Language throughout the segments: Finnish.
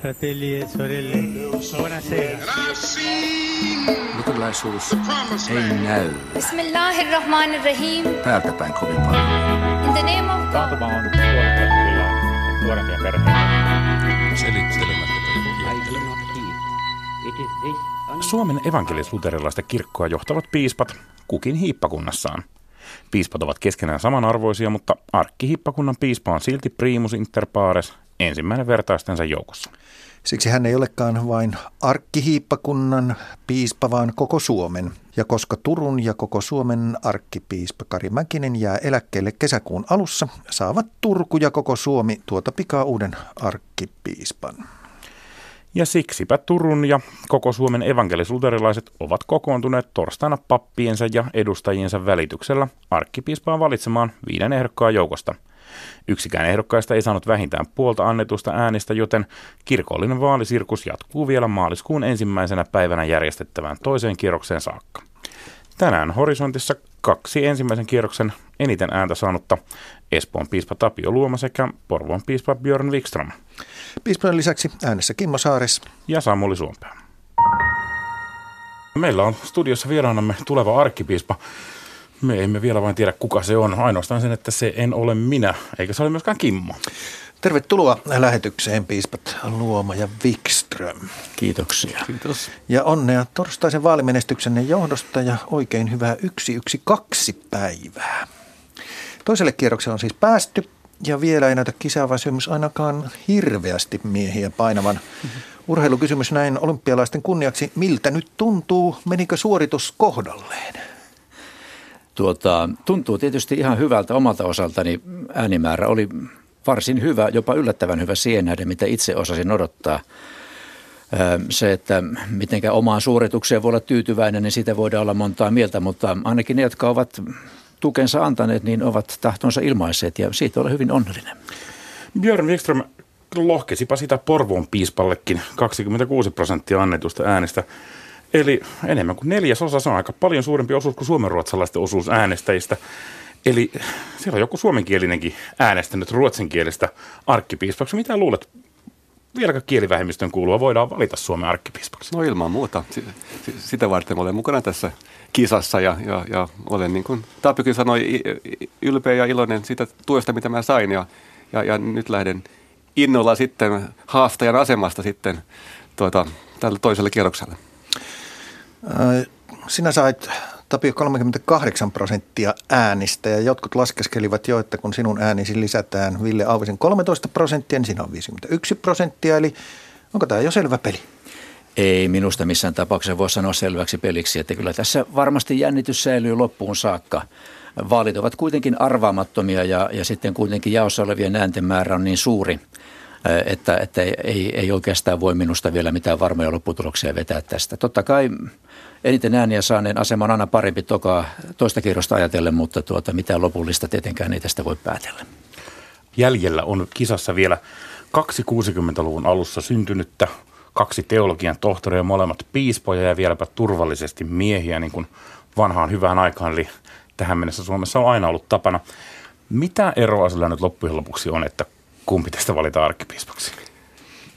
fratelli e sorelle, buonasera. Luterilaisuus ei näy Bismillahirrahmanirrahim. täältä päin kovin paljon. In the name of God. Taantuma on nuorempia perheitä. Selittelemättä Suomen evankelis-luterilaista kirkkoa johtavat piispat kukin hiippakunnassaan. Piispat ovat keskenään samanarvoisia, mutta arkkihiippakunnan piispa on silti primus inter pares, ensimmäinen vertaistensa joukossa. Siksi hän ei olekaan vain arkkihiippakunnan piispa, vaan koko Suomen. Ja koska Turun ja koko Suomen arkkipiispa Kari Mäkinen jää eläkkeelle kesäkuun alussa, saavat Turku ja koko Suomi tuota pikaa uuden arkkipiispan. Ja siksipä Turun ja koko Suomen evankelis-luterilaiset ovat kokoontuneet torstaina pappiensa ja edustajiensa välityksellä arkkipiispaan valitsemaan viiden ehdokkaan joukosta. Yksikään ehdokkaista ei saanut vähintään puolta annetusta äänestä, joten kirkollinen vaalisirkus jatkuu vielä maaliskuun ensimmäisenä päivänä järjestettävään toiseen kierrokseen saakka. Tänään horisontissa kaksi ensimmäisen kierroksen eniten ääntä saanutta Espoon piispa Tapio Luoma sekä Porvoon piispa Björn Wikström Piispojen lisäksi äänessä Kimmo Saares. ja Samuli Suompää. Meillä on studiossa vieraanamme tuleva arkkipiispa. Me emme vielä vain tiedä, kuka se on. Ainoastaan sen, että se en ole minä, eikä se ole myöskään Kimmo. Tervetuloa lähetykseen piispat Luoma ja Wikström. Kiitoksia. Kiitos. Ja onnea torstaisen vaalimenestyksenne johdosta ja oikein hyvää 112 päivää. Toiselle kierrokselle on siis päästy ja vielä ei näytä kisaavasymys ainakaan hirveästi miehiä painavan. Urheilukysymys näin olympialaisten kunniaksi. Miltä nyt tuntuu? Menikö suoritus kohdalleen? Tuota, tuntuu tietysti ihan hyvältä omalta osaltani. Äänimäärä oli varsin hyvä, jopa yllättävän hyvä siihen nähden, mitä itse osasin odottaa. Ö, Se, että mitenkä omaan suoritukseen voi olla tyytyväinen, niin siitä voidaan olla montaa mieltä, mutta ainakin ne, jotka ovat tukensa antaneet, niin ovat tahtonsa ilmaisseet ja siitä olen hyvin onnellinen. Björn Wikström lohkesipa sitä Porvoon piispallekin 26 prosenttia annetusta äänestä. Eli enemmän kuin neljäsosa, se on aika paljon suurempi osuus kuin suomenruotsalaisten osuus äänestäjistä. Eli siellä on joku suomenkielinenkin äänestänyt ruotsinkielistä arkkipiispaksi. Mitä luulet, vieläkö kielivähemmistön kuulua voidaan valita Suomen arkkipiispaksi? No ilman muuta. Si- si- Sitä varten olen mukana tässä kisassa ja, ja, ja olen niin kuin Tapiokin sanoi ylpeä ja iloinen siitä tuesta, mitä mä sain ja, ja, ja nyt lähden innolla sitten haastajan asemasta sitten tuota, tälle toiselle kierrokselle. Ää, Sinä sait Tapio 38 prosenttia äänistä ja jotkut laskeskelivat jo, että kun sinun äänisi lisätään Ville Auvisen 13 prosenttia, niin siinä on 51 prosenttia. Eli onko tämä jo selvä peli? Ei minusta missään tapauksessa voi sanoa selväksi peliksi, että kyllä tässä varmasti jännitys säilyy loppuun saakka. Vaalit ovat kuitenkin arvaamattomia ja, ja sitten kuitenkin jaossa olevien äänten määrä on niin suuri, että, että ei, ei oikeastaan voi minusta vielä mitään varmoja lopputuloksia vetää tästä. Totta kai eniten ääniä saaneen asema on aina parempi tokaa toista kierrosta ajatellen, mutta tuota, mitään lopullista tietenkään ei tästä voi päätellä. Jäljellä on kisassa vielä kaksi 60-luvun alussa syntynyttä, kaksi teologian tohtoria, molemmat piispoja ja vieläpä turvallisesti miehiä, niin kuin vanhaan hyvään aikaan, eli tähän mennessä Suomessa on aina ollut tapana. Mitä eroa sillä nyt loppujen lopuksi on, että kumpi tästä valitaan arkkipiispaksi?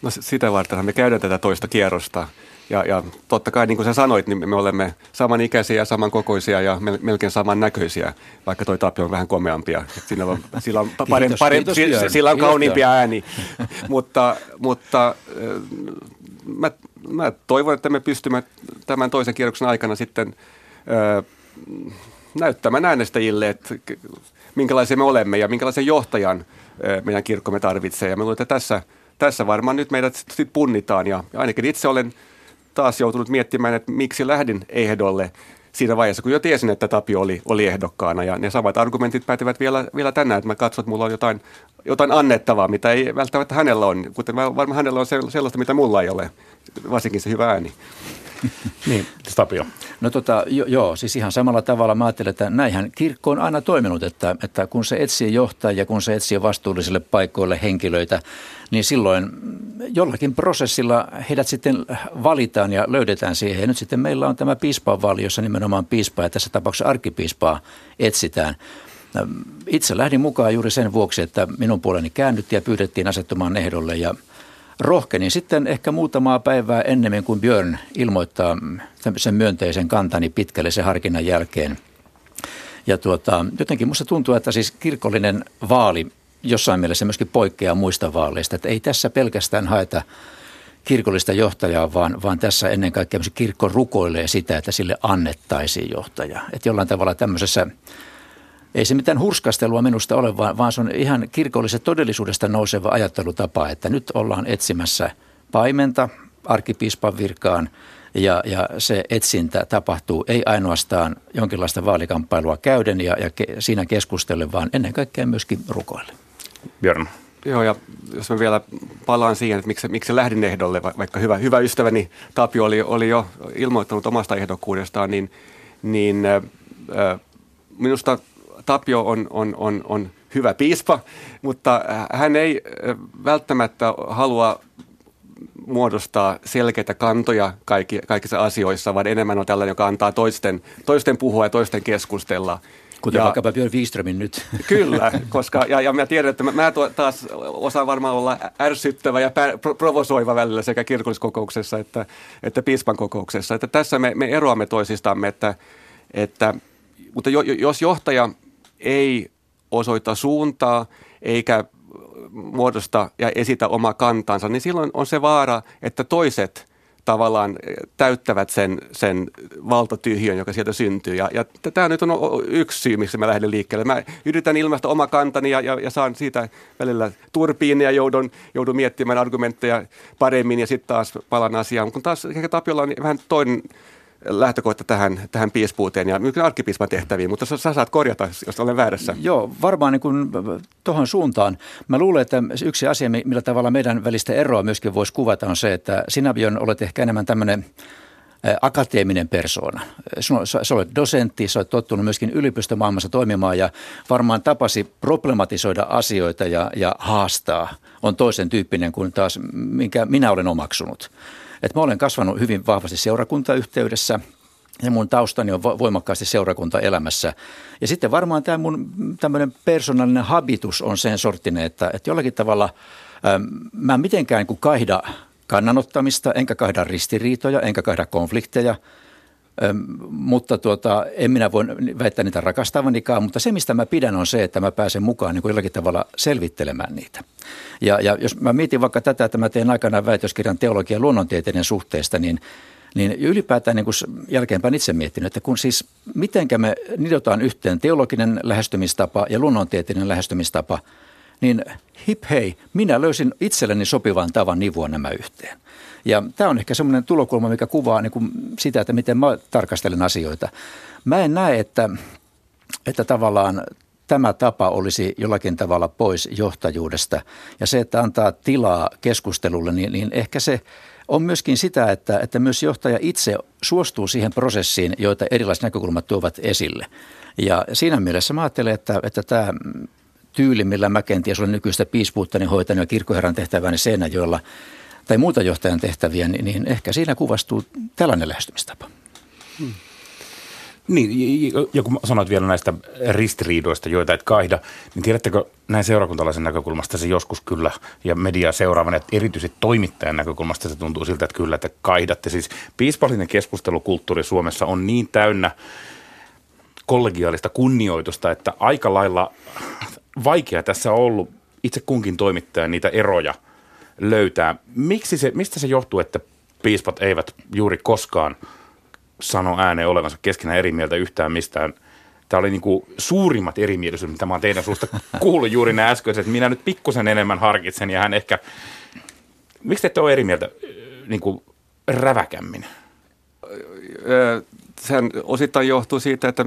No sitä vartenhan me käydään tätä toista kierrosta. Ja, ja totta kai, niin kuin sä sanoit, niin me olemme samanikäisiä ja samankokoisia ja mel- melkein samannäköisiä, vaikka toi Tapio on vähän komeampia. Sillä on, sillä on, pa- parempi, Kiitos, parempi, kiitos, sillä on Kiitos, kauniimpi Björn. ääni. mutta mutta mä, mä toivon, että me pystymme tämän toisen kierroksen aikana sitten äh, näyttämään äänestäjille, että minkälaisia me olemme ja minkälaisen johtajan meidän kirkkomme tarvitsee. Ja mä luulen, että tässä, tässä varmaan nyt meidät sitten punnitaan. Ja ainakin itse olen taas joutunut miettimään, että miksi lähdin ehdolle siinä vaiheessa, kun jo tiesin, että Tapio oli, oli ehdokkaana. Ja ne samat argumentit päätyvät vielä, vielä tänään, että mä katson, että mulla on jotain, jotain annettavaa, mitä ei välttämättä hänellä on. Kuten varmaan hänellä on sel- sellaista, mitä mulla ei ole, varsinkin se hyvä ääni. Niin, Tapio. No tota, jo, joo, siis ihan samalla tavalla mä ajattelen, että näinhän kirkko on aina toiminut, että, että kun se etsii johtajia, kun se etsii vastuullisille paikoille henkilöitä, niin silloin jollakin prosessilla heidät sitten valitaan ja löydetään siihen. Ja nyt sitten meillä on tämä piispaanvaali, jossa nimenomaan piispaa ja tässä tapauksessa arkkipiispaa etsitään. Itse lähdin mukaan juuri sen vuoksi, että minun puoleni käännyttiin ja pyydettiin asettumaan ehdolle ja rohkenin sitten ehkä muutamaa päivää ennemmin kuin Björn ilmoittaa sen myönteisen kantani pitkälle sen harkinnan jälkeen. Ja tuota, jotenkin musta tuntuu, että siis kirkollinen vaali jossain mielessä myöskin poikkeaa muista vaaleista. Että ei tässä pelkästään haeta kirkollista johtajaa, vaan, vaan tässä ennen kaikkea kirkko rukoilee sitä, että sille annettaisiin johtaja. Että jollain tavalla tämmöisessä, ei se mitään hurskastelua minusta ole, vaan, vaan se on ihan kirkollisesta todellisuudesta nouseva ajattelutapa, että nyt ollaan etsimässä paimenta arkkipiispan virkaan ja, ja se etsintä tapahtuu ei ainoastaan jonkinlaista vaalikamppailua käyden ja, ja ke, siinä keskustellen, vaan ennen kaikkea myöskin rukoille. Björn. Joo, ja jos mä vielä palaan siihen, että miksi, miksi lähdin ehdolle, vaikka hyvä, hyvä ystäväni Tapio oli, oli jo ilmoittanut omasta ehdokkuudestaan, niin, niin äh, minusta Tapio on, on, on, on hyvä piispa, mutta hän ei välttämättä halua muodostaa selkeitä kantoja kaikki, kaikissa asioissa, vaan enemmän on tällainen, joka antaa toisten, toisten puhua ja toisten keskustella. Kuten ja, vaikkapa Björn Wikströmin nyt. Kyllä, koska, ja, ja mä tiedän, että mä, mä taas osaan varmaan olla ärsyttävä ja pär, provosoiva välillä sekä kirkolliskokouksessa että, että piispan kokouksessa. Että tässä me, me eroamme toisistamme, että, että, mutta jo, jos johtaja ei osoita suuntaa eikä muodosta ja esitä omaa kantansa, niin silloin on se vaara, että toiset – tavallaan täyttävät sen, sen valtatyhjön, joka sieltä syntyy. Ja, ja tämä nyt on yksi syy, miksi mä lähden liikkeelle. Mä yritän ilmaista oma kantani ja, ja, ja saan siitä välillä turpiin ja joudun, joudun miettimään argumentteja paremmin ja sitten taas palan asiaan. Kun taas ehkä Tapiolla on vähän toinen lähtökohta tähän, tähän piispuuteen ja arkkipiispan tehtäviin, mutta sä, sä saat korjata, jos olen väärässä. Joo, varmaan niin kuin tuohon suuntaan. Mä luulen, että yksi asia, millä tavalla meidän välistä eroa myöskin voisi kuvata, on se, että sinä Björn olet ehkä enemmän tämmöinen akateeminen persoona. Sä olet dosentti, sä olet tottunut myöskin yliopistomaailmassa toimimaan ja varmaan tapasi problematisoida asioita ja, ja haastaa on toisen tyyppinen kuin taas, minkä minä olen omaksunut. Et mä olen kasvanut hyvin vahvasti seurakuntayhteydessä ja mun taustani on voimakkaasti seurakuntaelämässä. Ja sitten varmaan tämä mun tämmöinen persoonallinen habitus on sen sorttinen, että, että jollakin tavalla ähm, mä en mitenkään kuin kaihda kannanottamista, enkä kaihda ristiriitoja, enkä kaihda konflikteja – mutta tuota, en minä voi väittää niitä rakastavanikaan, mutta se mistä mä pidän on se, että mä pääsen mukaan niin kuin jollakin tavalla selvittelemään niitä. Ja, ja jos mä mietin vaikka tätä, että mä teen aikanaan väitöskirjan teologian luonnontieteiden suhteesta, niin niin ylipäätään niin jälkeenpäin itse miettinyt, että kun siis mitenkä me nidotaan yhteen teologinen lähestymistapa ja luonnontieteellinen lähestymistapa, niin hip hei, minä löysin itselleni sopivan tavan nivua nämä yhteen. Ja tämä on ehkä semmoinen tulokulma, mikä kuvaa niin kuin sitä, että miten mä tarkastelen asioita. Mä en näe, että, että tavallaan tämä tapa olisi jollakin tavalla pois johtajuudesta. Ja se, että antaa tilaa keskustelulle, niin, niin ehkä se on myöskin sitä, että, että myös johtaja itse suostuu siihen prosessiin, joita erilaiset näkökulmat tuovat esille. Ja siinä mielessä mä ajattelen, että, että tämä tyyli, millä mä kenties olen nykyistä piispuuttani hoitanut ja kirkkoherran tehtäväni Seinäjoella – tai muuta johtajan tehtäviä, niin, niin ehkä siinä kuvastuu tällainen lähestymistapa. Hmm. Niin, ja kun sanoit vielä näistä ristiriidoista, joita et kaihda, niin tiedättekö näin seurakuntalaisen näkökulmasta se joskus kyllä, ja media seuraavan, että erityisesti toimittajan näkökulmasta se tuntuu siltä, että kyllä, että kaihdatte. Siis piispallinen keskustelukulttuuri Suomessa on niin täynnä kollegiaalista kunnioitusta, että aika lailla vaikea tässä on ollut itse kunkin toimittajan niitä eroja – löytää. Miksi se, mistä se johtuu, että piispat eivät juuri koskaan sano ääneen olevansa keskenään eri mieltä yhtään mistään? Tämä oli niin kuin suurimmat erimielisyydet, mitä mä oon teidän suusta kuullut juuri nämä äskeiset. Minä nyt pikkusen enemmän harkitsen ja hän ehkä... Miksi te ette ole eri mieltä niin kuin räväkämmin? Sehän osittain johtuu siitä, että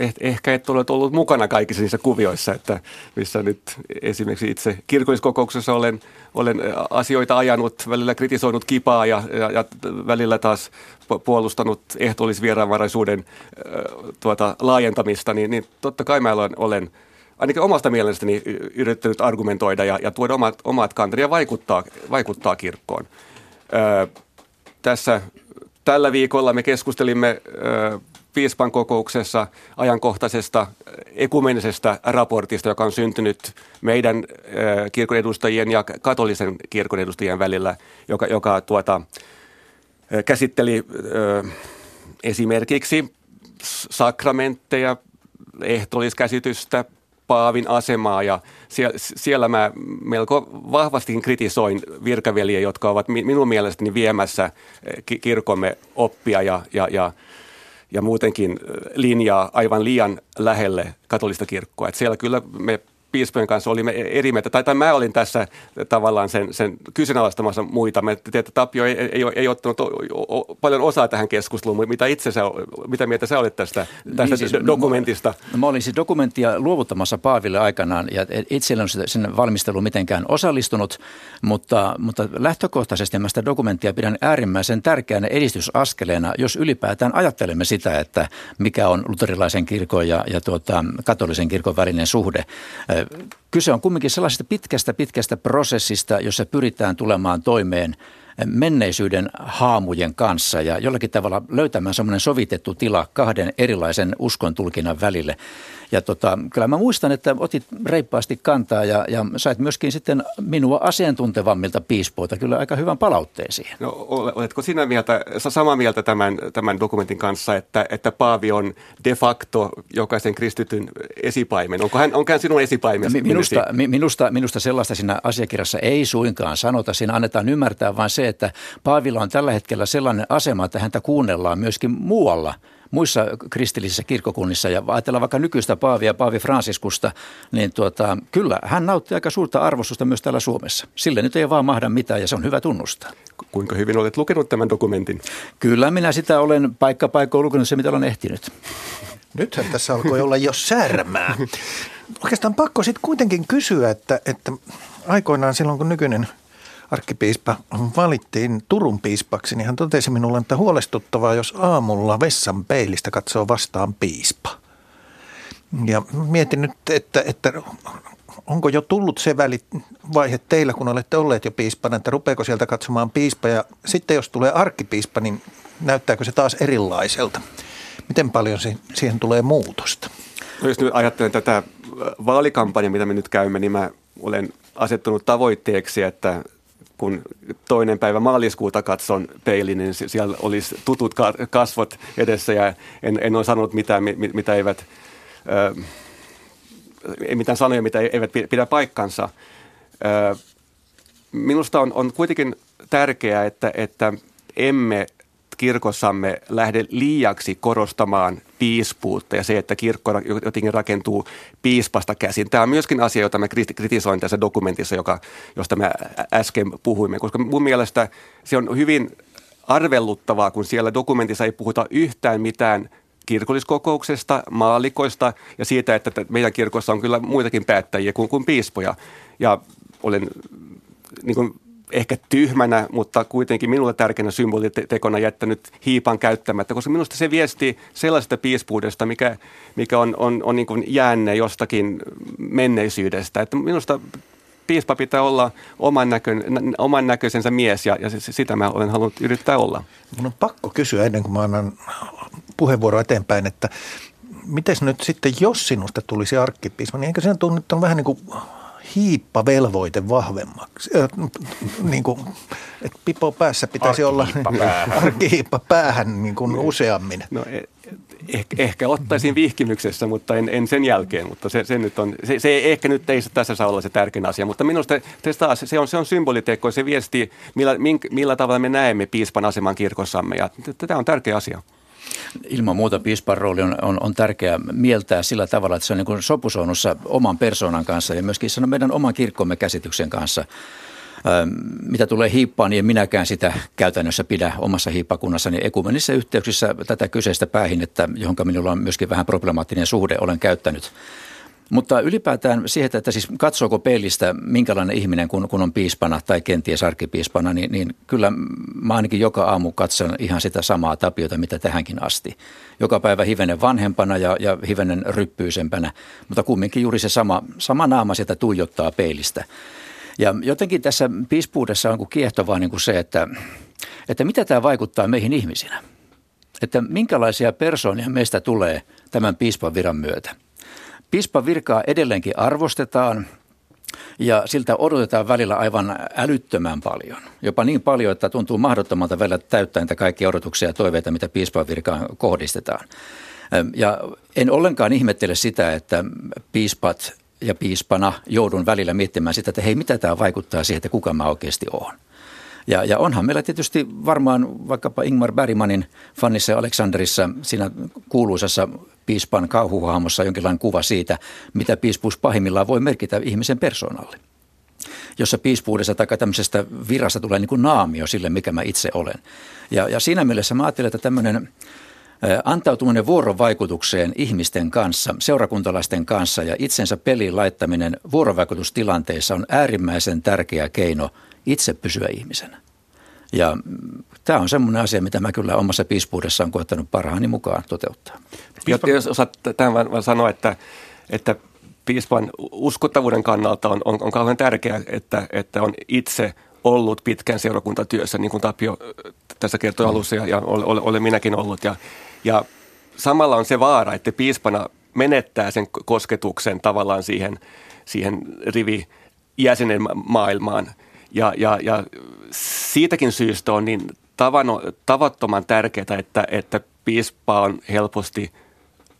Eh, ehkä et ole ollut mukana kaikissa niissä kuvioissa, että missä nyt esimerkiksi itse kirkolliskokouksessa olen, olen asioita ajanut, välillä kritisoinut kipaa ja, ja, ja välillä taas puolustanut ehtoollisvieraanvaraisuuden tuota, laajentamista, niin, niin totta kai mä olen, olen ainakin omasta mielestäni yrittänyt argumentoida ja, ja tuoda omat, omat kantani ja vaikuttaa, vaikuttaa kirkkoon. Ö, tässä tällä viikolla me keskustelimme ö, piispan kokouksessa ajankohtaisesta ekumenisesta raportista, joka on syntynyt meidän kirkon edustajien ja katolisen kirkon edustajien välillä, joka, joka tuota, käsitteli esimerkiksi sakramentteja, ehtoolliskäsitystä, Paavin asemaa. Ja siellä, siellä mä melko vahvasti kritisoin virkaveliä, jotka ovat minun mielestäni viemässä kirkomme oppia ja, ja, ja, ja muutenkin linjaa aivan liian lähelle katolista kirkkoa. Et siellä kyllä me piispojen kanssa olimme eri mieltä, tai, tai mä olin tässä tavallaan sen, sen kyseenalaistamassa muita. Mä tiedän, että Tapio ei, ei, ei ottanut o, o, paljon osaa tähän keskusteluun, mitä itse sä, mitä mieltä sä olit tästä, tästä niin siis, dokumentista? No, mä olin siis dokumenttia luovuttamassa Paaville aikanaan, ja itse en ole sen valmisteluun mitenkään osallistunut, mutta, mutta lähtökohtaisesti mä sitä dokumenttia pidän äärimmäisen tärkeänä edistysaskeleena, jos ylipäätään ajattelemme sitä, että mikä on luterilaisen kirkon ja, ja tuota, katolisen kirkon välinen suhde Kyse on kumminkin sellaisesta pitkästä, pitkästä prosessista, jossa pyritään tulemaan toimeen menneisyyden haamujen kanssa ja jollakin tavalla löytämään semmoinen sovitettu tila kahden erilaisen uskon tulkinnan välille. Ja tota, kyllä mä muistan, että otit reippaasti kantaa ja, ja sait myöskin sitten minua asiantuntevammilta piispoita kyllä aika hyvän palautteen siihen. No, oletko sinä mieltä, samaa mieltä tämän, tämän dokumentin kanssa, että, että Paavi on de facto jokaisen kristityn esipaimen? Onko hän, onko hän sinun esipaimesi? Minusta, minusta, minusta sellaista siinä asiakirjassa ei suinkaan sanota. Siinä annetaan ymmärtää vain se, että Paavilla on tällä hetkellä sellainen asema, että häntä kuunnellaan myöskin muualla – muissa kristillisissä kirkkokunnissa ja ajatellaan vaikka nykyistä Paavia, Paavi Franciskusta, niin tuota, kyllä hän nauttii aika suurta arvostusta myös täällä Suomessa. Sille nyt ei vaan mahda mitään ja se on hyvä tunnustaa. Kuinka hyvin olet lukenut tämän dokumentin? Kyllä minä sitä olen paikka paikkoon lukenut se, mitä olen ehtinyt. Nythän tässä alkoi olla jo särmää. Oikeastaan pakko sitten kuitenkin kysyä, että, että aikoinaan silloin kun nykyinen – arkkipiispa valittiin Turun piispaksi, niin hän totesi minulle, että huolestuttavaa, jos aamulla vessan peilistä katsoo vastaan piispa. Ja mietin nyt, että, että onko jo tullut se välivaihe teillä, kun olette olleet jo piispana, että rupeeko sieltä katsomaan piispa ja sitten jos tulee arkkipiispa, niin näyttääkö se taas erilaiselta? Miten paljon siihen tulee muutosta? No jos nyt ajattelen tätä vaalikampanjaa, mitä me nyt käymme, niin mä olen asettanut tavoitteeksi, että kun toinen päivä maaliskuuta katson peilin, niin siellä olisi tutut kasvot edessä ja en, en ole sanonut mitään, mitä eivät, äh, mitään sanoja, mitä eivät pidä paikkansa. Äh, minusta on, on kuitenkin tärkeää, että, että emme kirkossamme lähde liiaksi korostamaan piispuutta ja se, että kirkko jotenkin rakentuu piispasta käsin. Tämä on myöskin asia, jota mä kritisoin tässä dokumentissa, joka, josta mä äsken puhuimme, koska mun mielestä se on hyvin arvelluttavaa, kun siellä dokumentissa ei puhuta yhtään mitään kirkolliskokouksesta, maalikoista ja siitä, että meidän kirkossa on kyllä muitakin päättäjiä kuin, kuin piispoja. Ja olen niin kuin ehkä tyhmänä, mutta kuitenkin minulle tärkeänä symbolitekona jättänyt hiipan käyttämättä, koska minusta se viesti sellaisesta piispuudesta, mikä, mikä on, on, on niin kuin jäänne jostakin menneisyydestä. Että minusta piispa pitää olla oman, näkö, oman näköisensä mies ja, ja sitä mä olen halunnut yrittää olla. Mun on pakko kysyä ennen kuin mä annan puheenvuoro eteenpäin, että miten nyt sitten, jos sinusta tulisi arkkipiispa, niin eikö sen tunne, että on vähän niin kuin hiippavelvoite vahvemmaksi. Äh, niin kuin, että pipo päässä pitäisi olla arkihiippa päähän niin kuin useammin. No, e, ehkä, ehkä ottaisin vihkimyksessä, mutta en, en sen jälkeen. Mutta se, se, nyt on, se, se ehkä nyt ei tässä saa olla se tärkein asia. Mutta minusta se, taas, se on, se on symboliteko, se viesti, millä, millä tavalla me näemme piispan aseman kirkossamme. Ja tämä on tärkeä asia. Ilman muuta piispan rooli on, on, on tärkeää mieltää sillä tavalla, että se on niin sopusoinnussa oman persoonan kanssa ja myöskin se on meidän oman kirkkomme käsityksen kanssa. Mitä tulee hiippaan, niin en minäkään sitä käytännössä pidä omassa hiippakunnassani. Ekumenissa yhteyksissä tätä kyseistä päähinnettä, johon minulla on myöskin vähän problemaattinen suhde, olen käyttänyt mutta ylipäätään siihen, että siis katsooko peilistä minkälainen ihminen kun, kun on piispana tai kenties arkkipiispana, niin, niin kyllä mä ainakin joka aamu katson ihan sitä samaa tapiota, mitä tähänkin asti. Joka päivä hivenen vanhempana ja, ja hivenen ryppyisempänä, mutta kumminkin juuri se sama, sama naama sieltä tuijottaa peilistä. Ja jotenkin tässä piispuudessa on kiehtovaa niin kuin se, että, että mitä tämä vaikuttaa meihin ihmisinä. että minkälaisia persoonia meistä tulee tämän piispan viran myötä. Piispan virkaa edelleenkin arvostetaan ja siltä odotetaan välillä aivan älyttömän paljon. Jopa niin paljon, että tuntuu mahdottomalta välillä täyttää niitä kaikkia odotuksia ja toiveita, mitä piispan virkaan kohdistetaan. Ja en ollenkaan ihmettele sitä, että piispat ja piispana joudun välillä miettimään sitä, että hei, mitä tämä vaikuttaa siihen, että kuka mä oikeasti olen. Ja, ja onhan meillä tietysti varmaan vaikkapa Ingmar Bergmanin Fannissa Aleksanderissa siinä kuuluisassa piispan kauhuhahmossa jonkinlainen kuva siitä, mitä piispuus pahimmillaan voi merkitä ihmisen persoonalle. Jossa piispuudessa tai tämmöisestä virasta tulee niin kuin naamio sille, mikä mä itse olen. Ja, ja siinä mielessä mä ajattelen, että tämmöinen antautuminen vuorovaikutukseen ihmisten kanssa, seurakuntalaisten kanssa ja itsensä peliin laittaminen vuorovaikutustilanteissa on äärimmäisen tärkeä keino itse pysyä ihmisenä. Ja tämä on semmoinen asia, mitä mä kyllä omassa piispuudessa on koettanut parhaani mukaan toteuttaa. Piispa... Jos osaat tämän vaan sanoa, että, että piispan uskottavuuden kannalta on, on, on kauhean tärkeää, että, että on itse ollut pitkän seurakuntatyössä, niin kuin Tapio tässä kertoi mm. alussa ja, ja olen, olen minäkin ollut. Ja, ja samalla on se vaara, että piispana menettää sen kosketuksen tavallaan siihen, siihen rivi jäsenen maailmaan. Ja, ja, ja siitäkin syystä on niin tavano, tavattoman tärkeää, että, että piispa on helposti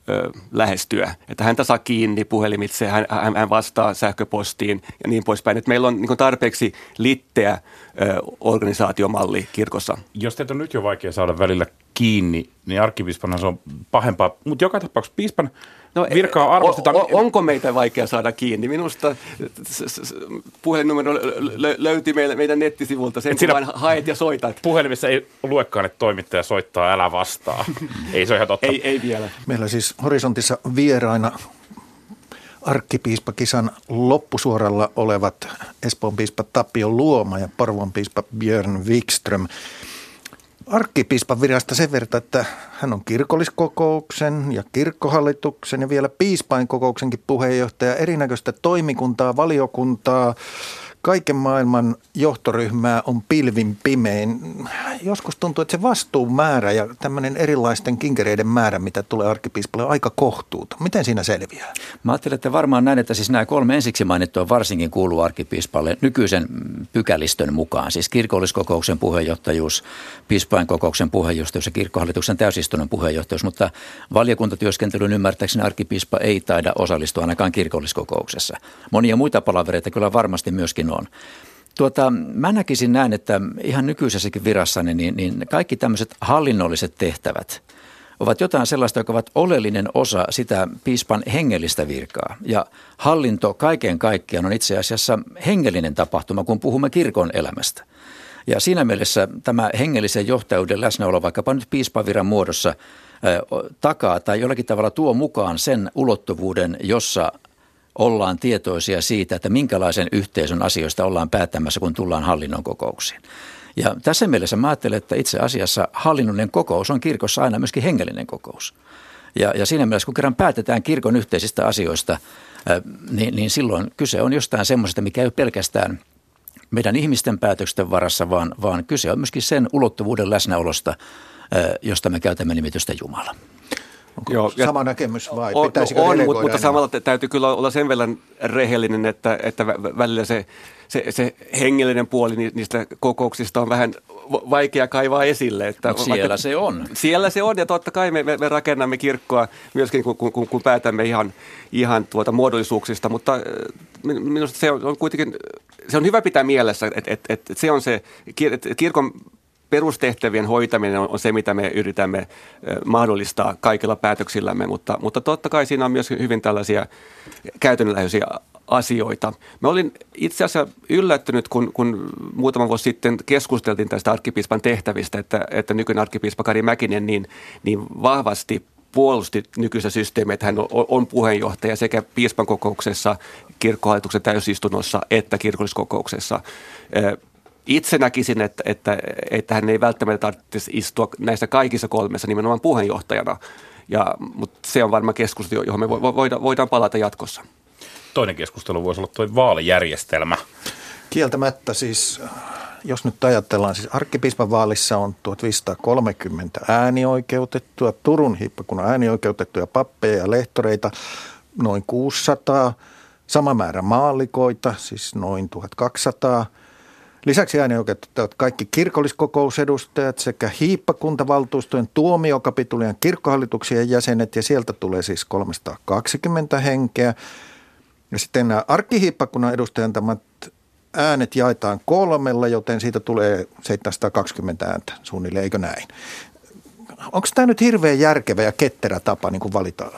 ö, lähestyä. Että häntä saa kiinni puhelimitse, hän, hän vastaa sähköpostiin ja niin poispäin. Että meillä on niin tarpeeksi litteä ö, organisaatiomalli kirkossa. Jos teitä on nyt jo vaikea saada välillä kiinni, niin arkkipiispana se on pahempaa. Mutta joka tapauksessa piispan no, virkaa arvostetaan. O, o, onko meitä vaikea saada kiinni? Minusta puhelinnumero löytyy meidän, meidän nettisivulta. Sen kun vain haet ja soitat. Puhelimessa ei luekaan, että toimittaja soittaa, älä vastaa. ei se ole ihan totta. Ei, ei vielä. Meillä siis horisontissa vieraina arkkipiispakisan loppusuoralla olevat Espoon piispa Tapio Luoma ja Porvon piispa Björn Wikström arkkipiispan virasta sen verran, että hän on kirkolliskokouksen ja kirkkohallituksen ja vielä piispain kokouksenkin puheenjohtaja, erinäköistä toimikuntaa, valiokuntaa, kaiken maailman johtoryhmää on pilvin pimein. Joskus tuntuu, että se vastuumäärä ja tämmöinen erilaisten kinkereiden määrä, mitä tulee arkkipiispalle, on aika kohtuuta. Miten siinä selviää? Mä ajattelen, että varmaan näin, että siis nämä kolme ensiksi mainittua varsinkin kuuluu arkkipiispalle nykyisen pykälistön mukaan. Siis kirkolliskokouksen puheenjohtajuus, piispain kokouksen puheenjohtajuus ja kirkkohallituksen täysistunnon puheenjohtajuus. Mutta valiokuntatyöskentelyn ymmärtääkseni arkkipiispa ei taida osallistua ainakaan kirkolliskokouksessa. Monia muita palavereita kyllä varmasti myöskin on. Tuota, mä näkisin näin, että ihan nykyisessäkin virassani niin, niin kaikki tämmöiset hallinnolliset tehtävät ovat jotain sellaista, joka ovat oleellinen osa sitä piispan hengellistä virkaa. Ja hallinto kaiken kaikkiaan on itse asiassa hengellinen tapahtuma, kun puhumme kirkon elämästä. Ja siinä mielessä tämä hengellisen johtajuuden läsnäolo vaikkapa nyt piispaviran muodossa takaa tai jollakin tavalla tuo mukaan sen ulottuvuuden, jossa ollaan tietoisia siitä, että minkälaisen yhteisön asioista ollaan päättämässä, kun tullaan hallinnon kokouksiin. Ja tässä mielessä mä ajattelen, että itse asiassa hallinnollinen kokous on kirkossa aina myöskin hengellinen kokous. Ja, ja siinä mielessä, kun kerran päätetään kirkon yhteisistä asioista, niin, niin silloin kyse on jostain semmoisesta, mikä ei ole pelkästään meidän ihmisten päätösten varassa, vaan, vaan kyse on myöskin sen ulottuvuuden läsnäolosta, josta me käytämme nimitystä Jumala. Onko Joo, sama näkemys vai on, pitäisikö on, mutta, mutta samalla täytyy kyllä olla sen verran rehellinen, että, että välillä se, se, se hengellinen puoli niistä kokouksista on vähän vaikea kaivaa esille. Että Mut siellä vaikka, se on. Siellä se on ja totta kai me, me, me rakennamme kirkkoa myöskin kun, kun, kun päätämme ihan, ihan tuota muodollisuuksista, mutta äh, minusta se on, on kuitenkin, se on hyvä pitää mielessä, että, että, että se on se, että kirkon perustehtävien hoitaminen on se, mitä me yritämme mahdollistaa kaikilla päätöksillämme, mutta, mutta totta kai siinä on myös hyvin tällaisia käytännönläheisiä asioita. Mä olin itse asiassa yllättynyt, kun, kun muutama vuosi sitten keskusteltiin tästä arkkipiispan tehtävistä, että, että nykyinen arkkipiispa Kari Mäkinen niin, niin vahvasti puolusti nykyistä systeemiä, että hän on puheenjohtaja sekä piispan kokouksessa, kirkkohallituksen täysistunnossa että kirkolliskokouksessa itse näkisin, että, että, että hän ei välttämättä tarvitsisi istua näissä kaikissa kolmessa nimenomaan puheenjohtajana. Ja, mutta se on varmaan keskustelu, johon me voidaan, voidaan palata jatkossa. Toinen keskustelu voisi olla tuo vaalijärjestelmä. Kieltämättä siis jos nyt ajatellaan, siis arkkipiispan vaalissa on 1530 äänioikeutettua, Turun hiippakunnan äänioikeutettuja pappeja ja lehtoreita noin 600, sama määrä maallikoita, siis noin 1200. Lisäksi äänioikeutetut kaikki kirkolliskokousedustajat sekä hiippakuntavaltuustojen tuomiokapitulien kirkkohallituksien jäsenet ja sieltä tulee siis 320 henkeä. Ja sitten nämä arkkihiippakunnan edustajan äänet jaetaan kolmella, joten siitä tulee 720 ääntä suunnilleen, eikö näin? Onko tämä nyt hirveän järkevä ja ketterä tapa niin kuin valita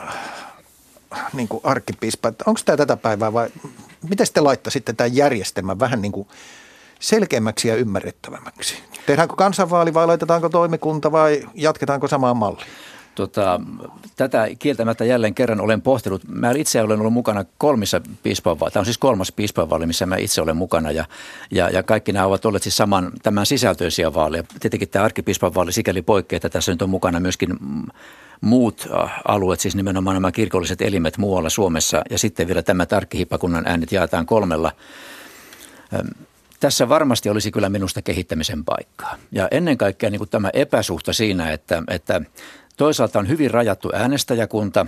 niin kuin arkkipiispa? Onko tämä tätä päivää vai miten te laittaisitte tämän järjestelmän vähän niin kuin selkeämmäksi ja ymmärrettävämmäksi? Tehdäänkö kansanvaali vai laitetaanko toimikunta vai jatketaanko samaan malliin? Tota, tätä kieltämättä jälleen kerran olen pohtinut. Mä itse olen ollut mukana kolmissa piispanvaaleissa. Tämä on siis kolmas piispanvaali, missä mä itse olen mukana. Ja, ja, ja kaikki nämä ovat olleet siis saman, tämän sisältöisiä vaaleja. Tietenkin tämä arkkipiispanvaali sikäli poikkeaa, että tässä nyt on mukana myöskin muut alueet, siis nimenomaan nämä kirkolliset elimet muualla Suomessa. Ja sitten vielä tämä tarkkihippakunnan äänet jaetaan kolmella tässä varmasti olisi kyllä minusta kehittämisen paikkaa. Ja ennen kaikkea niin kuin tämä epäsuhta siinä, että, että Toisaalta on hyvin rajattu äänestäjäkunta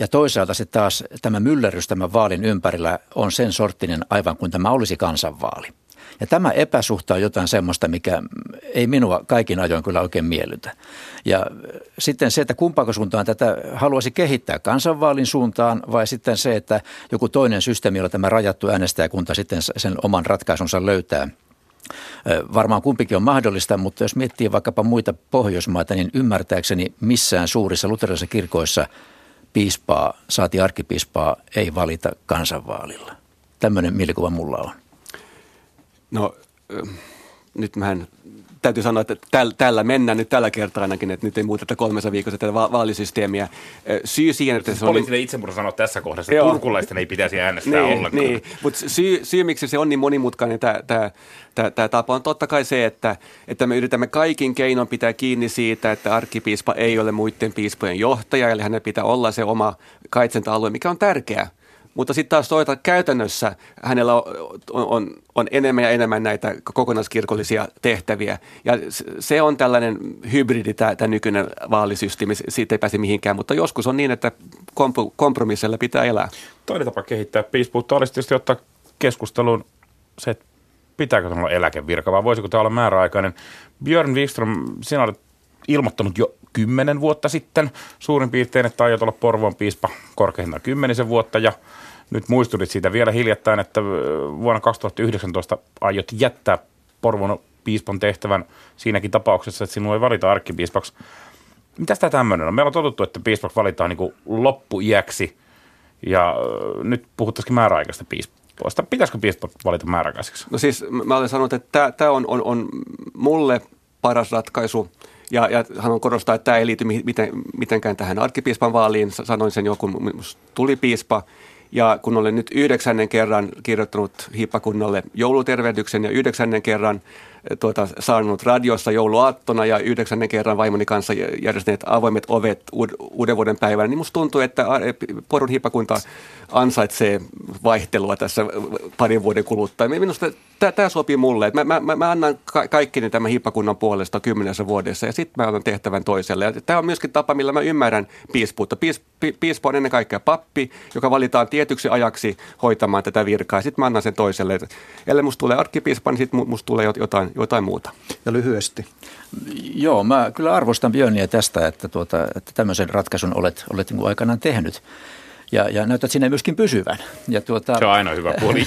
ja toisaalta se taas tämä myllerrys tämän vaalin ympärillä on sen sorttinen aivan kuin tämä olisi kansanvaali. Ja tämä epäsuhta on jotain semmoista, mikä ei minua kaikin ajoin kyllä oikein miellytä. Ja sitten se, että kumpaako suuntaan tätä haluaisi kehittää kansanvaalin suuntaan vai sitten se, että joku toinen systeemi, jolla tämä rajattu äänestäjäkunta sitten sen oman ratkaisunsa löytää – Varmaan kumpikin on mahdollista, mutta jos miettii vaikkapa muita Pohjoismaita, niin ymmärtääkseni missään suurissa luterilaisissa kirkoissa piispaa, saati arkkipiispaa, ei valita kansanvaalilla. Tämmöinen mielikuva mulla on. No nyt mähän täytyy sanoa, että täl, tällä mennään nyt tällä kertaa ainakin, että nyt ei muuteta kolmessa viikossa tätä va- vaalisysteemiä. Syy siihen, että se on... Poliisille niin... itsemurha sanoa tässä kohdassa, että turkulaisten ei pitäisi äänestää niin, ollenkaan. Niin, mutta syy, syy, miksi se on niin monimutkainen tämä, tapa on totta kai se, että, että me yritämme kaikin keinon pitää kiinni siitä, että arkkipiispa ei ole muiden piispojen johtaja, eli hänen pitää olla se oma kaitsenta-alue, mikä on tärkeää. Mutta sitten taas toita käytännössä hänellä on, on, on enemmän ja enemmän näitä kokonaiskirkollisia tehtäviä. Ja se on tällainen hybridi, tämä, tämä nykyinen vaalisysteemi, siitä ei pääse mihinkään. Mutta joskus on niin, että kompromissilla pitää elää. Toinen tapa kehittää piispuutta olisi tietysti ottaa keskusteluun se, että pitääkö tämä olla eläkevirka vai voisiko tämä olla määräaikainen. Björn Wikström, sinä olet ilmoittanut jo kymmenen vuotta sitten suurin piirtein, että aiot olla Porvoon piispa korkeintaan kymmenisen vuotta ja – nyt muistutit siitä vielä hiljattain, että vuonna 2019 aiot jättää Porvon piispan tehtävän siinäkin tapauksessa, että sinua ei valita arkkipiispaksi. Mitäs tämä tämmöinen on? Meillä on totuttu, että piispaksi valitaan niin loppuiäksi ja nyt puhuttaisiin määräaikaista piispoista. Pitäisikö piispa valita määräaikaiseksi? No siis mä olen sanonut, että tämä on, on, on mulle paras ratkaisu. Ja, ja haluan korostaa, että tämä ei liity miten, mitenkään tähän arkkipiispan vaaliin. Sanoin sen jo, kun tuli piispa. Ja kun olen nyt yhdeksännen kerran kirjoittanut hiippakunnalle joulutervehdyksen ja yhdeksännen kerran tuota, saanut radiossa jouluaattona ja yhdeksännen kerran vaimoni kanssa järjestäneet avoimet ovet uuden vuoden päivänä, niin musta tuntuu, että Porun hiippakunta ansaitsee vaihtelua tässä parin vuoden kuluttua. Minusta tämä sopii mulle. Mä, mä, mä, annan ka- kaikkini tämän hiippakunnan puolesta kymmenessä vuodessa ja sitten mä annan tehtävän toiselle. Tämä on myöskin tapa, millä mä ymmärrän piispuutta. Piis, pi, piispo on ennen kaikkea pappi, joka valitaan tietyksi ajaksi hoitamaan tätä virkaa. Sitten mä annan sen toiselle. Ellei musta tulee arkkipiispa, niin sitten musta tulee jotain, jotain muuta. Ja lyhyesti. Joo, mä kyllä arvostan Björniä tästä, että, tuota, että tämmöisen ratkaisun olet, olet niin aikanaan tehnyt ja, ja näytät sinne myöskin pysyvän. Ja tuota, se on aina hyvä puoli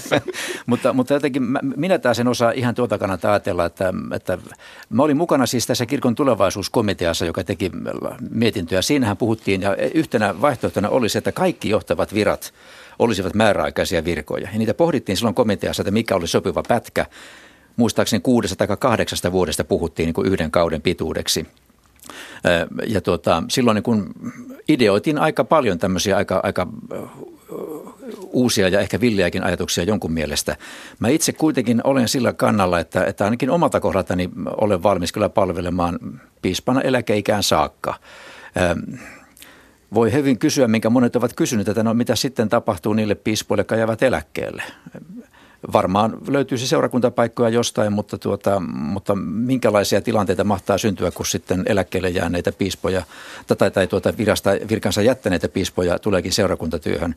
mutta, mutta jotenkin minä taas en osaa ihan tuota kannalta ajatella, että, että mä olin mukana siis tässä kirkon tulevaisuuskomiteassa, joka teki mietintöä. Siinähän puhuttiin ja yhtenä vaihtoehtona oli se, että kaikki johtavat virat olisivat määräaikaisia virkoja. Ja niitä pohdittiin silloin komiteassa, että mikä oli sopiva pätkä. Muistaakseni kuudesta tai kahdeksasta vuodesta puhuttiin niin kuin yhden kauden pituudeksi. Ja tuota, silloin niin kun ideoitiin aika paljon tämmöisiä aika, aika uusia ja ehkä villiäkin ajatuksia jonkun mielestä. Mä itse kuitenkin olen sillä kannalla, että, että ainakin omalta kohdaltani olen valmis kyllä palvelemaan piispana eläkeikään saakka. Voi hyvin kysyä, minkä monet ovat kysyneet, että no mitä sitten tapahtuu niille piispoille, jotka jäävät eläkkeelle varmaan löytyisi seurakuntapaikkoja jostain, mutta, tuota, mutta minkälaisia tilanteita mahtaa syntyä, kun sitten eläkkeelle jääneitä piispoja tai, tai tuota virasta, virkansa jättäneitä piispoja tuleekin seurakuntatyöhön.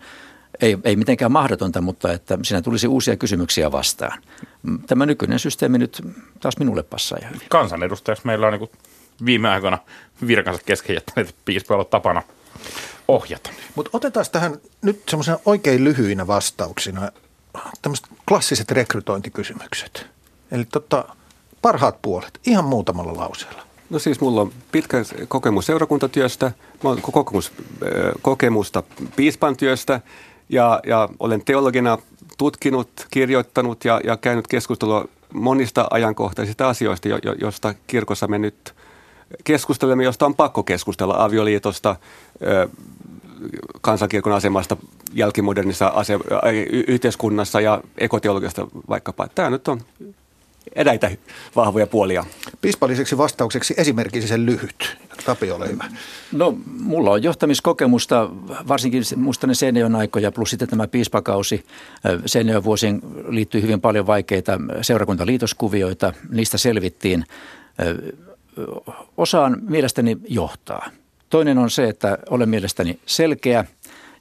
Ei, ei mitenkään mahdotonta, mutta että siinä tulisi uusia kysymyksiä vastaan. Tämä nykyinen systeemi nyt taas minulle passaa ihan hyvin. Kansanedustajaksi meillä on niin viime aikoina virkansa kesken jättäneet piispoilla tapana ohjata. Mutta otetaan tähän nyt semmoisena oikein lyhyinä vastauksina tämmöiset klassiset rekrytointikysymykset. Eli tota, parhaat puolet, ihan muutamalla lauseella. No siis mulla on pitkä kokemus seurakuntatyöstä, kokemus, kokemusta piispan työstä ja, ja olen teologina tutkinut, kirjoittanut ja, ja käynyt keskustelua monista ajankohtaisista asioista, jo, jo, josta kirkossa me nyt keskustelemme, josta on pakko keskustella avioliitosta, kansankirkon asemasta jälkimodernissa ase- yhteiskunnassa ja ekoteologiasta vaikkapa. Tämä nyt on eräitä vahvoja puolia. Piispalliseksi vastaukseksi esimerkiksi lyhyt. Tapio ole hyvä. No, mulla on johtamiskokemusta, varsinkin muistanen Seinäjoen aikoja, plus sitten tämä piispakausi. Seinäjoen vuosiin liittyy hyvin paljon vaikeita seurakuntaliitoskuvioita, niistä selvittiin. Osaan mielestäni johtaa. Toinen on se, että olen mielestäni selkeä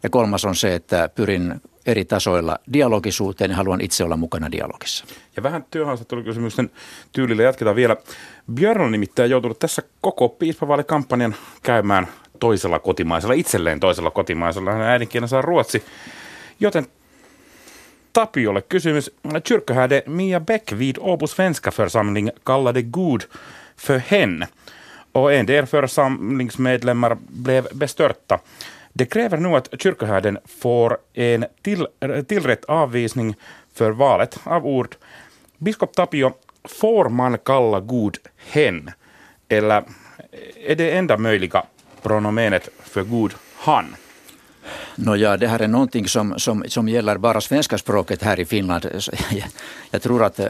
ja kolmas on se, että pyrin eri tasoilla dialogisuuteen ja haluan itse olla mukana dialogissa. Ja vähän työhaastattelukysymysten tyylillä jatketaan vielä. Björn on nimittäin joutunut tässä koko piispavaalikampanjan käymään toisella kotimaisella, itselleen toisella kotimaisella. Hänen äidinkielensä on ruotsi. Joten Tapiolle kysymys. Kyrkoherde Mia Beck vid Åbo svenska församling kallade God för hen och en del församlingsmedlemmar blev bestörta. Det kräver nu att kyrkoherden får en till, tillrätt avvisning för valet av ord. Biskop Tapio, får man kalla god hen? Eller är det enda möjliga pronomenet för god han? Nåja, det här är någonting som, som, som gäller bara svenska språket här i Finland. Jag, jag tror att eh,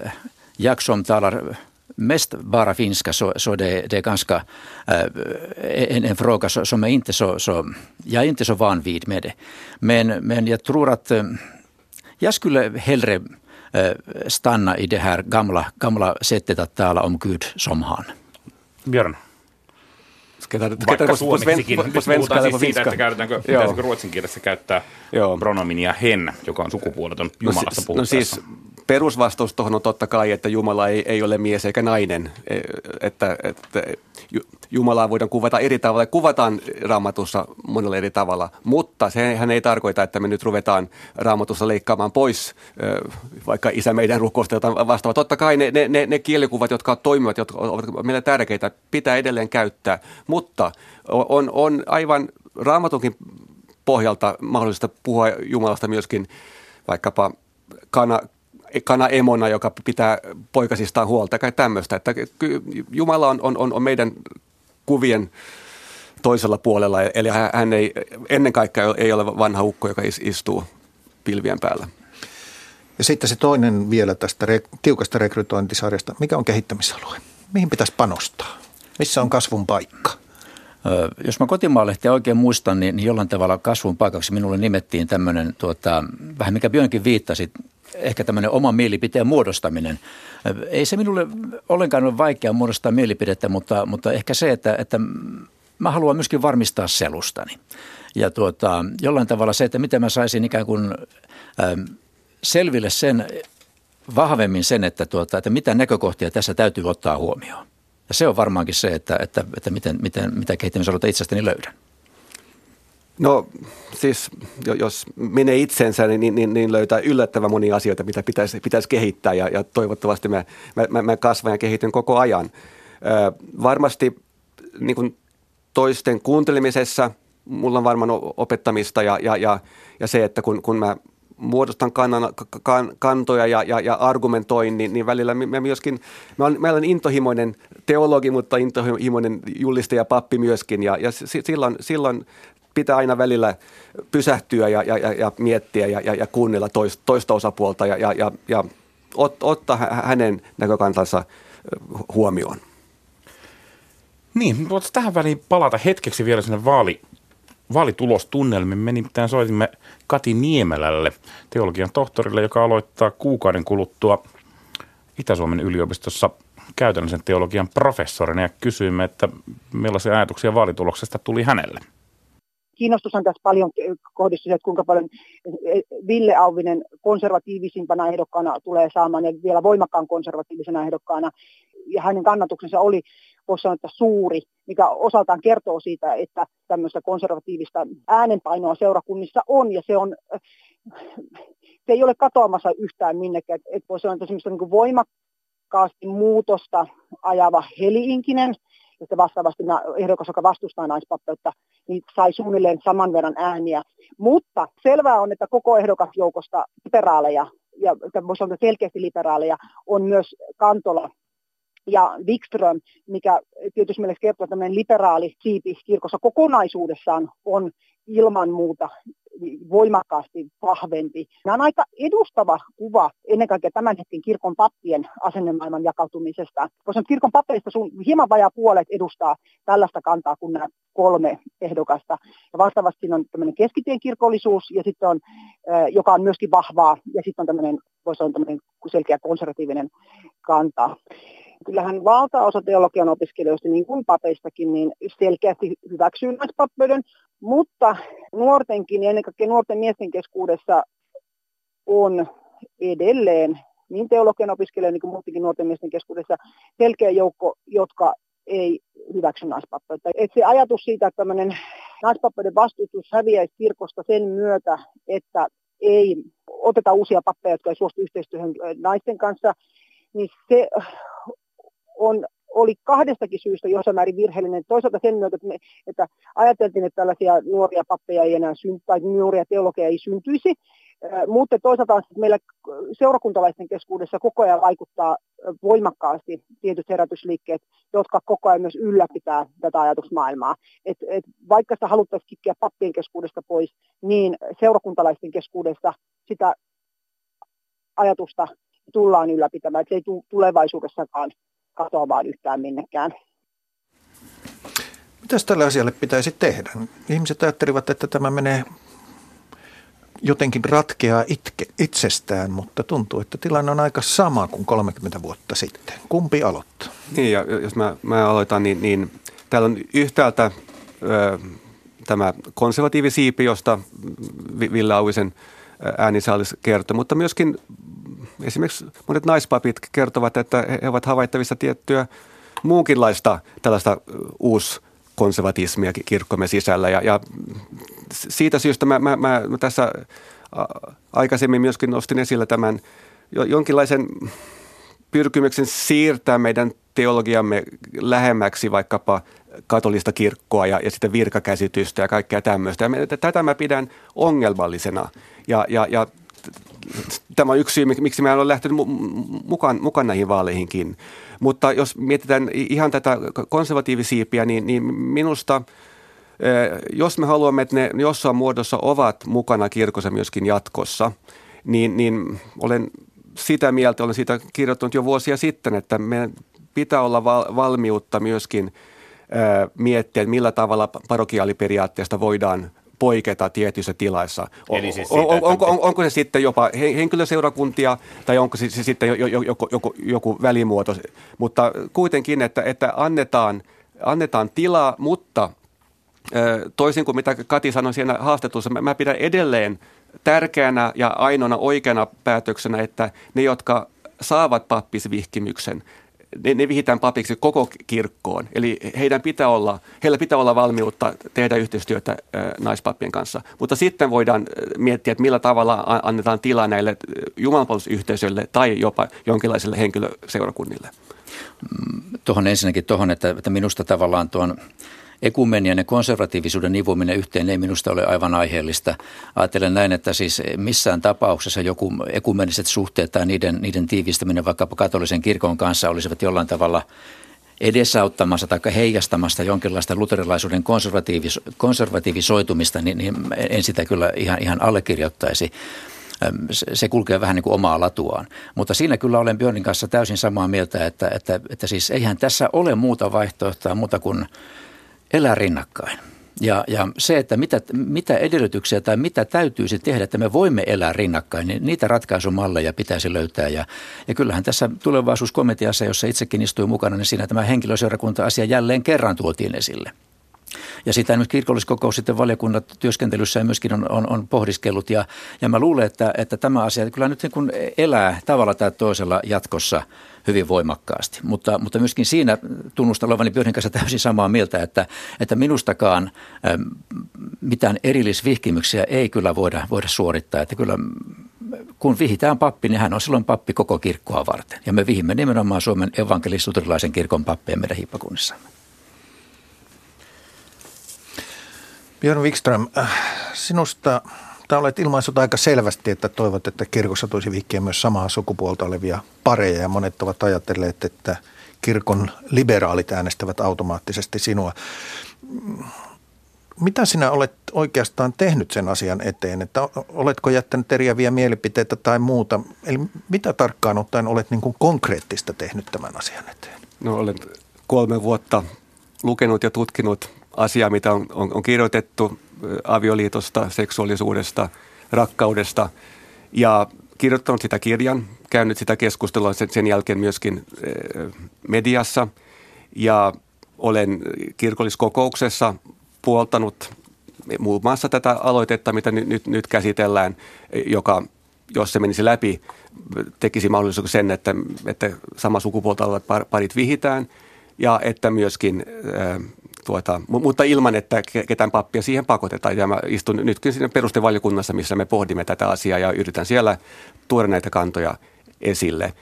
jag som talar mest bara finska så, så det, det är ganska äh, en, en fråga som är inte så, så, jag är inte så van vid med det. Men, men jag tror att äh, jag skulle hellre äh, stanna i det här gamla, gamla sättet att tala om Gud som han. Björn. Vaikka suomeksikin, nyt puhutaan siis siitä, että käytetäänkö, pitäisikö ruotsin kielessä käyttää Joo. pronominia hen, joka on sukupuoleton Jumalasta no, no siis perusvastaus tuohon on totta kai, että Jumala ei, ei ole mies eikä nainen. E, että, että Jumalaa voidaan kuvata eri tavalla. Kuvataan raamatussa monella eri tavalla, mutta sehän ei tarkoita, että me nyt ruvetaan raamatussa leikkaamaan pois vaikka isä meidän rukousta jotain vastaavaa. Totta kai ne, ne, ne, ne kielikuvat, jotka toimivat, jotka ovat meille tärkeitä, pitää edelleen käyttää, mutta on, on aivan raamatunkin pohjalta mahdollista puhua Jumalasta myöskin vaikkapa kana, kana emona, joka pitää poikasistaan huolta, kai tämmöistä. Että Jumala on, on, on meidän kuvien toisella puolella, eli hän ei, ennen kaikkea ei ole vanha ukko, joka istuu pilvien päällä. Ja sitten se toinen vielä tästä re- tiukasta rekrytointisarjasta. Mikä on kehittämisalue? Mihin pitäisi panostaa? Missä on kasvun paikka? Jos mä kotimaalehtiä oikein muistan, niin jollain tavalla kasvun paikaksi minulle nimettiin tämmöinen, tuota, vähän mikä Björnkin viittasi, ehkä tämmöinen oma mielipiteen muodostaminen. Ei se minulle ollenkaan ole vaikea muodostaa mielipidettä, mutta, mutta ehkä se, että, että mä haluan myöskin varmistaa selustani. Ja tuota, jollain tavalla se, että miten mä saisin ikään kuin ähm, selville sen, vahvemmin sen, että, tuota, että mitä näkökohtia tässä täytyy ottaa huomioon. Ja se on varmaankin se, että, että, että miten, miten, mitä kehittämisalueita itsestäni löydän. No siis jos menee itsensä, niin, niin, niin löytää yllättävän monia asioita, mitä pitäisi, pitäisi kehittää ja, ja toivottavasti mä, mä, mä kasvan ja kehityn koko ajan. Ö, varmasti niin kuin toisten kuuntelemisessa mulla on varmaan opettamista ja, ja, ja, ja se, että kun, kun mä muodostan kannan, kan, kantoja ja, ja, ja argumentoin, niin, niin välillä mä myöskin, mä olen, mä olen intohimoinen teologi, mutta intohimoinen julistaja pappi myöskin ja, ja silloin, silloin pitää aina välillä pysähtyä ja, ja, ja miettiä ja, ja, ja kuunnella toista, toista osapuolta ja, ja, ja, ja ot, ottaa hänen näkökantansa huomioon. Niin, voitaisiin tähän väliin palata hetkeksi vielä sinne vaali, vaalitulostunnelmiin. Me nimittäin soitimme Kati Niemelälle, teologian tohtorille, joka aloittaa kuukauden kuluttua Itä-Suomen yliopistossa käytännöllisen teologian professorina ja kysyimme, että millaisia ajatuksia vaalituloksesta tuli hänelle. Kiinnostushan tässä paljon kohdistui, että kuinka paljon Ville Auvinen konservatiivisimpana ehdokkaana tulee saamaan ja vielä voimakkaan konservatiivisena ehdokkaana. Ja hänen kannatuksensa oli, voisi sanoa, että suuri, mikä osaltaan kertoo siitä, että tämmöistä konservatiivista äänenpainoa seurakunnissa on ja se on se ei ole katoamassa yhtään minnekään. Et voisi sanoa, että niin voimakkaasti muutosta ajava Heli-Inkinen, että vastaavasti ehdokas, joka vastustaa naispappeutta, niin sai suunnilleen saman verran ääniä. Mutta selvää on, että koko ehdokasjoukosta liberaaleja, ja voisi sanoa selkeästi liberaaleja, on myös Kantola ja Wikström, mikä tietysti meille kertoo, että tämmöinen liberaali siipi kirkossa kokonaisuudessaan on ilman muuta voimakkaasti vahvempi. Nämä on aika edustava kuva ennen kaikkea tämän hetken kirkon pappien asennemaailman jakautumisesta. Koska kirkon pappeista sun hieman vajaa puolet edustaa tällaista kantaa kuin nämä kolme ehdokasta. Ja vastaavasti siinä on tämmöinen keskitien kirkollisuus, ja sitten on, joka on myöskin vahvaa, ja sitten on tämmöinen, voisi olla tämmöinen selkeä konservatiivinen kanta kyllähän valtaosa teologian opiskelijoista, niin kuin papeistakin, niin selkeästi hyväksyy naispappeuden, mutta nuortenkin ja ennen kaikkea nuorten miesten keskuudessa on edelleen niin teologian opiskelijoiden niin kuin muutenkin nuorten miesten keskuudessa selkeä joukko, jotka ei hyväksy naispappeutta. Et se ajatus siitä, että tämmöinen naispappeuden vastustus häviäisi kirkosta sen myötä, että ei oteta uusia pappeja, jotka ei suostu yhteistyöhön naisten kanssa, niin se on, oli kahdestakin syystä jossain määrin virheellinen. Toisaalta sen myötä, että, me, että ajateltiin, että tällaisia nuoria pappeja ei enää synty, tai nuoria teologeja ei syntyisi, mutta toisaalta meillä seurakuntalaisten keskuudessa koko ajan vaikuttaa voimakkaasti tietyt herätysliikkeet, jotka koko ajan myös ylläpitää tätä ajatusmaailmaa. Et, et vaikka sitä haluttaisiin kikkiä pappien keskuudesta pois, niin seurakuntalaisten keskuudessa sitä ajatusta tullaan ylläpitämään, että se ei tule tulevaisuudessakaan katoamaan yhtään minnekään. Mitäs tälle asialle pitäisi tehdä? Ihmiset ajattelivat, että tämä menee jotenkin ratkeaa itke, itsestään, mutta tuntuu, että tilanne on aika sama kuin 30 vuotta sitten. Kumpi aloittaa? Niin, ja jos mä, mä aloitan, niin, niin täällä on yhtäältä ö, tämä konservatiivisiipi, josta Ville Auvisen äänisaalis kertoi, mutta myöskin esimerkiksi monet naispapit kertovat, että he ovat havaittavissa tiettyä muunkinlaista tällaista uuskonservatismia kirkkomme sisällä. Ja, ja siitä syystä mä, mä, mä tässä aikaisemmin myöskin nostin esillä tämän jonkinlaisen pyrkimyksen siirtää meidän teologiamme lähemmäksi vaikkapa katolista kirkkoa ja, ja sitten virkakäsitystä ja kaikkea tämmöistä. Ja tätä mä pidän ongelmallisena. Ja, ja, ja tämä on yksi syy, miksi mä en ole lähtenyt mukaan, mukaan näihin vaaleihinkin. Mutta jos mietitään ihan tätä konservatiivisiipiä, niin, niin minusta jos me haluamme, että ne jossain muodossa ovat mukana kirkossa myöskin jatkossa, niin, niin olen sitä mieltä, olen siitä kirjoittanut jo vuosia sitten, että meidän pitää olla valmiutta myöskin miettiä, että millä tavalla parokiaaliperiaatteesta voidaan poiketa tietyissä tilaissa. Eli siis siitä, on, onko, on, onko se sitten jopa henkilöseurakuntia tai onko se, se sitten joku, joku, joku, joku välimuoto, mutta kuitenkin, että, että annetaan, annetaan tilaa, mutta toisin kuin mitä Kati sanoi siinä haastattelussa, mä, mä pidän edelleen tärkeänä ja ainoana oikeana päätöksenä, että ne, jotka saavat pappisvihkimyksen, ne, ne vihitään papiksi koko kirkkoon. Eli heidän pitää olla, heillä pitää olla valmiutta tehdä yhteistyötä naispappien kanssa. Mutta sitten voidaan miettiä, että millä tavalla annetaan tilaa näille jumalanpalvelusyhteisöille tai jopa jonkinlaisille henkilöseurakunnille. Mm, tuohon ensinnäkin tuohon, että, että minusta tavallaan tuon ekumenian ja konservatiivisuuden nivominen yhteen ei minusta ole aivan aiheellista. Ajattelen näin, että siis missään tapauksessa joku ekumeniset suhteet tai niiden, niiden tiivistäminen vaikkapa katolisen kirkon kanssa olisivat jollain tavalla edesauttamassa tai heijastamassa jonkinlaista luterilaisuuden konservatiivis, konservatiivisoitumista, niin, niin en sitä kyllä ihan, ihan allekirjoittaisi se kulkee vähän niin kuin omaa latuaan. Mutta siinä kyllä olen Björnin kanssa täysin samaa mieltä, että, että, että siis eihän tässä ole muuta vaihtoehtoa muuta kuin elää rinnakkain. Ja, ja se, että mitä, mitä edellytyksiä tai mitä täytyisi tehdä, että me voimme elää rinnakkain, niin niitä ratkaisumalleja pitäisi löytää. Ja, ja kyllähän tässä tulevaisuuskomiteassa, jossa itsekin istuin mukana, niin siinä tämä henkilöseurakunta-asia jälleen kerran tuotiin esille. Ja sitä nyt kirkolliskokous sitten valiokunnat työskentelyssä myöskin on, on, on pohdiskellut. Ja, ja mä luulen, että, että tämä asia kyllä nyt niin kuin elää tavalla tai toisella jatkossa hyvin voimakkaasti. Mutta, mutta myöskin siinä tunnustan olevani Björnin kanssa täysin samaa mieltä, että, että minustakaan ähm, mitään erillisvihkimyksiä ei kyllä voida, voida suorittaa. Että kyllä kun vihitään pappi, niin hän on silloin pappi koko kirkkoa varten. Ja me vihimme nimenomaan Suomen evankelis kirkon pappeja meidän hiippakunnissamme. Björn Wikström, äh, sinusta tai olet ilmaissut aika selvästi, että toivot, että kirkossa tulisi vihkiä myös samaa sukupuolta olevia pareja ja monet ovat ajatelleet, että kirkon liberaalit äänestävät automaattisesti sinua. Mitä sinä olet oikeastaan tehnyt sen asian eteen? Että oletko jättänyt eriäviä mielipiteitä tai muuta? Eli mitä tarkkaan ottaen olet niin kuin konkreettista tehnyt tämän asian eteen? No olen kolme vuotta lukenut ja tutkinut asiaa, mitä on, on, on kirjoitettu avioliitosta, seksuaalisuudesta, rakkaudesta. Ja kirjoittanut sitä kirjan, käynyt sitä keskustelua sen, sen jälkeen myöskin mediassa. Ja olen kirkolliskokouksessa puoltanut muun muassa tätä aloitetta, mitä nyt, nyt, nyt käsitellään, joka, jos se menisi läpi, tekisi mahdollisuus sen, että, että sama sukupuolta olevat parit vihitään. Ja että myöskin tuota, mutta ilman, että ketään pappia siihen pakotetaan. Ja mä istun nytkin siinä perustevaliokunnassa, missä me pohdimme tätä asiaa ja yritän siellä tuoda näitä kantoja esille.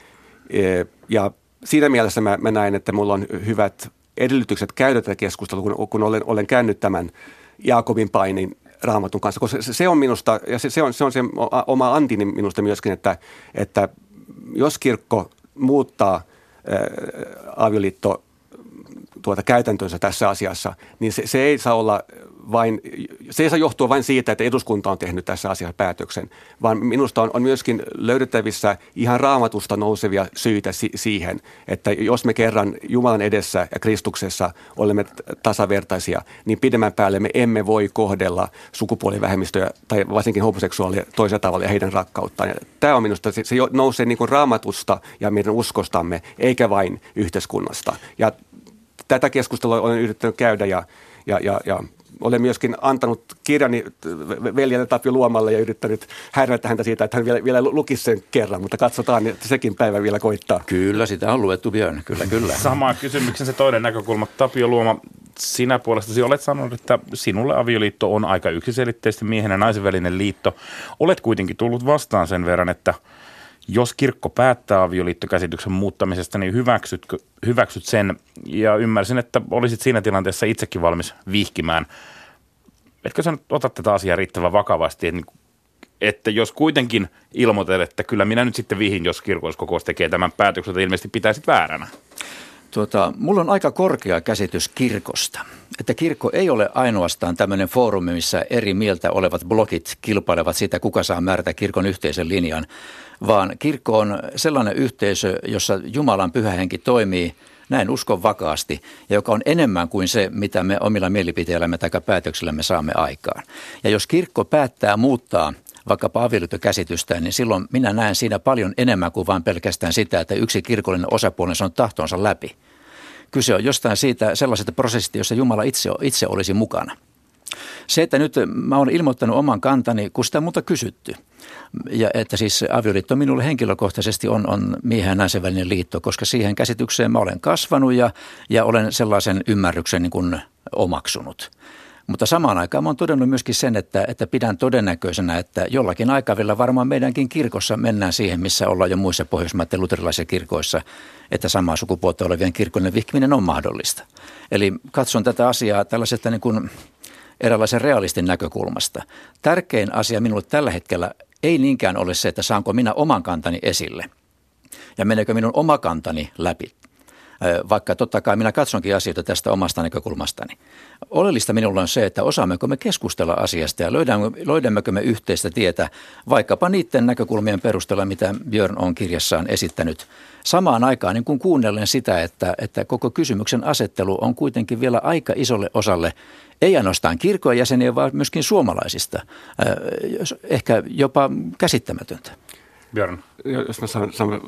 E, ja siinä mielessä mä, mä näen, että mulla on hyvät edellytykset käydä tätä keskustelua, kun, kun olen, olen käynyt tämän Jaakobin painin raamatun kanssa, koska se, se on minusta, ja se, se, on, se on se oma antini minusta myöskin, että, että jos kirkko muuttaa ää, avioliitto tuota käytäntönsä tässä asiassa, niin se, se ei saa olla vain, se ei saa johtua vain siitä, että eduskunta on tehnyt tässä asiassa päätöksen, vaan minusta on, on myöskin löydettävissä ihan raamatusta nousevia syitä si- siihen, että jos me kerran Jumalan edessä ja Kristuksessa olemme tasavertaisia, niin pidemmän päälle me emme voi kohdella sukupuolivähemmistöjä tai varsinkin homoseksuaalia toisella tavalla ja heidän rakkauttaan. Ja tämä on minusta, se, se nousee niin kuin raamatusta ja meidän uskostamme, eikä vain yhteiskunnasta. Ja tätä keskustelua olen yrittänyt käydä ja, ja, ja, ja olen myöskin antanut kirjani veljelle Tapio Luomalle ja yrittänyt häirätä häntä siitä, että hän vielä, vielä lukisi sen kerran, mutta katsotaan, että sekin päivä vielä koittaa. Kyllä, sitä on luettu Björn, kyllä, kyllä. Sama kysymyksen se toinen näkökulma. Tapio Luoma, sinä puolestasi olet sanonut, että sinulle avioliitto on aika yksiselitteisesti miehen ja naisen välinen liitto. Olet kuitenkin tullut vastaan sen verran, että – jos kirkko päättää avioliittokäsityksen muuttamisesta, niin hyväksyt, hyväksyt sen ja ymmärsin, että olisit siinä tilanteessa itsekin valmis vihkimään. Etkö sä nyt ota tätä asiaa riittävän vakavasti, että, että jos kuitenkin ilmoitat, että kyllä minä nyt sitten vihin, jos kirkolliskokous tekee tämän päätöksen, että ilmeisesti pitäisit vääränä? Tuota, mulla on aika korkea käsitys kirkosta. Että kirkko ei ole ainoastaan tämmöinen foorumi, missä eri mieltä olevat blokit kilpailevat siitä, kuka saa määrätä kirkon yhteisen linjan, vaan kirkko on sellainen yhteisö, jossa Jumalan pyhähenki toimii näin uskon vakaasti, ja joka on enemmän kuin se, mitä me omilla mielipiteillämme tai päätöksillämme saamme aikaan. Ja jos kirkko päättää muuttaa vaikkapa avioliittokäsitystä, niin silloin minä näen siinä paljon enemmän kuin vain pelkästään sitä, että yksi kirkollinen osapuoli on tahtonsa läpi. Kyse on jostain siitä sellaisesta prosessista, jossa Jumala itse, itse olisi mukana. Se, että nyt mä olen ilmoittanut oman kantani, kun sitä muuta kysytty. Ja että siis avioliitto minulle henkilökohtaisesti on, on miehen ja naisen välinen liitto, koska siihen käsitykseen mä olen kasvanut ja, ja olen sellaisen ymmärryksen niin kuin omaksunut. Mutta samaan aikaan mä olen todennut myöskin sen, että, että pidän todennäköisenä, että jollakin aikavälillä varmaan meidänkin kirkossa mennään siihen, missä ollaan jo muissa pohjoismaiden luterilaisissa kirkoissa, että samaa sukupuolta olevien kirkkojen vihkiminen on mahdollista. Eli katson tätä asiaa tällaisesta niin kuin eräänlaisen realistin näkökulmasta. Tärkein asia minulle tällä hetkellä ei niinkään ole se, että saanko minä oman kantani esille ja meneekö minun oma kantani läpi, vaikka totta kai minä katsonkin asioita tästä omasta näkökulmastani. Oleellista minulla on se, että osaammeko me keskustella asiasta ja löydämmekö, me yhteistä tietä vaikkapa niiden näkökulmien perusteella, mitä Björn on kirjassaan esittänyt. Samaan aikaan niin kun kuunnellen sitä, että, että koko kysymyksen asettelu on kuitenkin vielä aika isolle osalle ei ainoastaan kirkon jäseniä, vaan myöskin suomalaisista, ehkä jopa käsittämätöntä. Björn. Jos mä saan, saan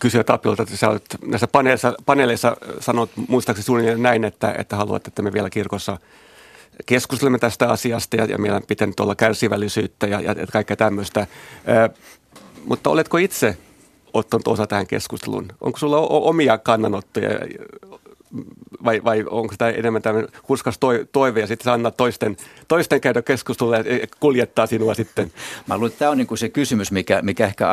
kysyä Tapiolta, että sä olet näissä paneeleissa, paneeleissa sanot muistaakseni suunnilleen näin, että, että haluat, että me vielä kirkossa keskustelemme tästä asiasta ja, ja meillä pitää nyt olla kärsivällisyyttä ja, ja kaikkea tämmöistä. Ö, mutta oletko itse ottanut osa tähän keskusteluun? Onko sulla omia kannanottoja vai, vai onko tämä enemmän tämmöinen hurskas toive ja sitten sä toisten, toisten käydä keskustelua ja kuljettaa sinua sitten? Mä luulen, että tämä on niin kuin se kysymys, mikä, mikä ehkä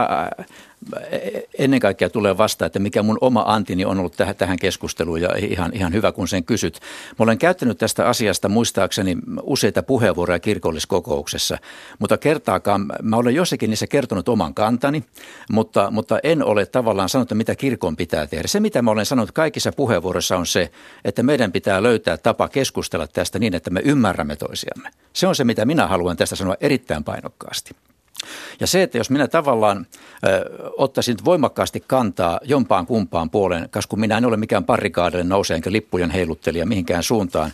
ennen kaikkea tulee vasta, että mikä mun oma antini on ollut tähän, tähän keskusteluun ja ihan, ihan hyvä, kun sen kysyt. Mä olen käyttänyt tästä asiasta muistaakseni useita puheenvuoroja kirkolliskokouksessa, mutta kertaakaan mä olen jossakin niissä kertonut oman kantani, mutta, mutta en ole tavallaan sanonut, mitä kirkon pitää tehdä. Se, mitä mä olen sanonut kaikissa puheenvuoroissa on se, että meidän pitää löytää tapa keskustella tästä niin, että me ymmärrämme toisiamme. Se on se, mitä minä haluan tästä sanoa erittäin painokkaasti. Ja se, että jos minä tavallaan ö, ottaisin voimakkaasti kantaa jompaan kumpaan puoleen, koska minä en ole mikään parrikaadelle nouse enkä lippujen heiluttelija mihinkään suuntaan,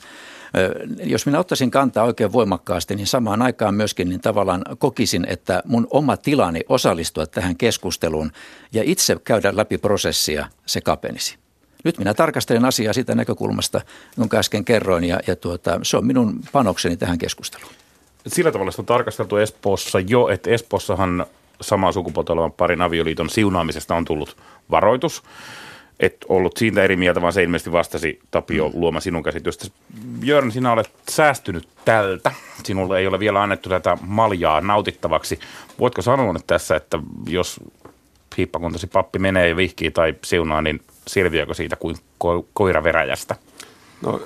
jos minä ottaisin kantaa oikein voimakkaasti, niin samaan aikaan myöskin niin tavallaan kokisin, että mun oma tilani osallistua tähän keskusteluun ja itse käydä läpi prosessia, se kapenisi. Nyt minä tarkastelen asiaa sitä näkökulmasta, jonka äsken kerroin, ja, ja tuota, se on minun panokseni tähän keskusteluun sillä tavalla sitä on tarkasteltu Espoossa jo, että Espoossahan samaa sukupuolta olevan parin avioliiton siunaamisesta on tullut varoitus. Et ollut siitä eri mieltä, vaan se ilmeisesti vastasi Tapio mm. Luoma sinun käsitystä. Björn, sinä olet säästynyt tältä. Sinulle ei ole vielä annettu tätä maljaa nautittavaksi. Voitko sanoa nyt tässä, että jos hiippakuntasi pappi menee ja vihkii tai siunaa, niin selviääkö siitä kuin ko- koira veräjästä? No,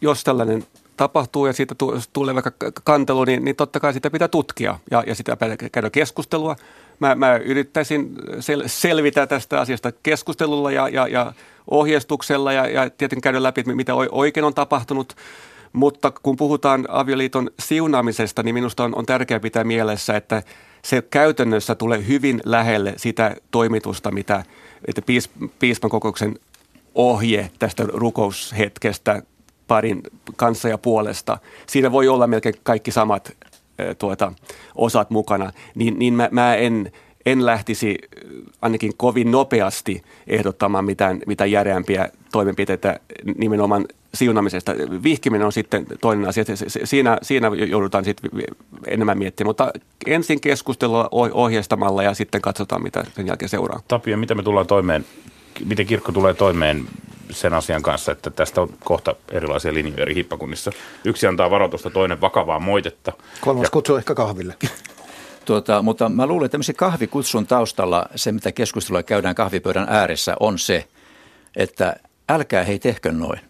jos tällainen tapahtuu ja siitä tulee vaikka kantelu, niin, niin totta kai sitä pitää tutkia ja, ja sitä pitää käydä keskustelua. Mä, mä yrittäisin sel, selvitä tästä asiasta keskustelulla ja, ja, ja ohjeistuksella ja, ja tietenkin käydä läpi, mitä oikein on tapahtunut. Mutta kun puhutaan avioliiton siunaamisesta, niin minusta on, on tärkeää pitää mielessä, että se käytännössä tulee hyvin lähelle sitä toimitusta, mitä että piis, piispan kokouksen ohje tästä rukoushetkestä parin kanssa ja puolesta. Siinä voi olla melkein kaikki samat tuota, osat mukana, niin, niin mä, mä en, en lähtisi ainakin kovin nopeasti ehdottamaan mitään, mitään järeämpiä toimenpiteitä nimenomaan siunamisesta. Vihkiminen on sitten toinen asia. Siinä, siinä joudutaan sitten enemmän miettimään, mutta ensin keskustelua ohjeistamalla ja sitten katsotaan, mitä sen jälkeen seuraa. Tapio, miten me tullaan toimeen, miten kirkko tulee toimeen sen asian kanssa, että tästä on kohta erilaisia linjoja eri hippakunnissa. Yksi antaa varoitusta, toinen vakavaa moitetta. Kolmas ja... kutsuu ehkä kahville. Tuota, mutta mä luulen, että kahvikutsun taustalla se, mitä keskustelua käydään kahvipöydän ääressä, on se, että älkää hei tehkö noin.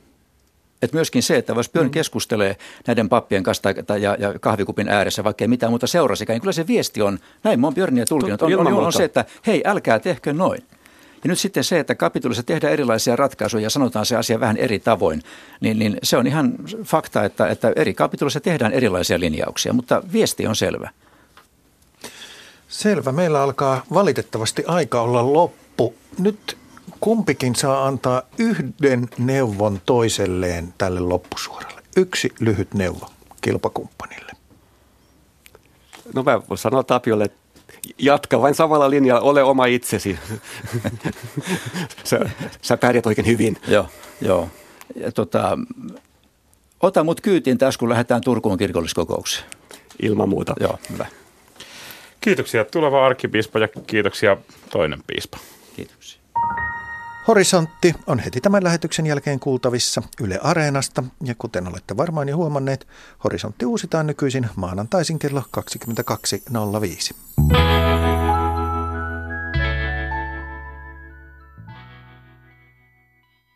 Et myöskin se, että jos Björn mm. keskustelee näiden pappien kanssa tai, ja, ja kahvikupin ääressä, vaikka ei mitään muuta seurasikaan, niin kyllä se viesti on, näin mä oon Björniä tulkinut, on, on, on, on se, että hei, älkää tehkö noin. Ja nyt sitten se, että kapitulissa tehdään erilaisia ratkaisuja ja sanotaan se asia vähän eri tavoin, niin, niin se on ihan fakta, että, että eri kapitulissa tehdään erilaisia linjauksia, mutta viesti on selvä. Selvä. Meillä alkaa valitettavasti aika olla loppu. Nyt kumpikin saa antaa yhden neuvon toiselleen tälle loppusuoralle. Yksi lyhyt neuvo kilpakumppanille. No mä voin sanoa Tapiolle, että jatka vain samalla linjalla, ole oma itsesi. sä, sä pärjät oikein hyvin. Joo, joo. Ja tota, ota mut kyytiin tässä, kun lähdetään Turkuun kirkolliskokoukseen. Ilman muuta. Joo, hyvä. Kiitoksia tuleva arkkipiispa ja kiitoksia toinen piispa. Kiitoksia. Horisontti on heti tämän lähetyksen jälkeen kuultavissa Yle Areenasta ja kuten olette varmaan jo huomanneet, Horisontti uusitaan nykyisin maanantaisin kello 22.05.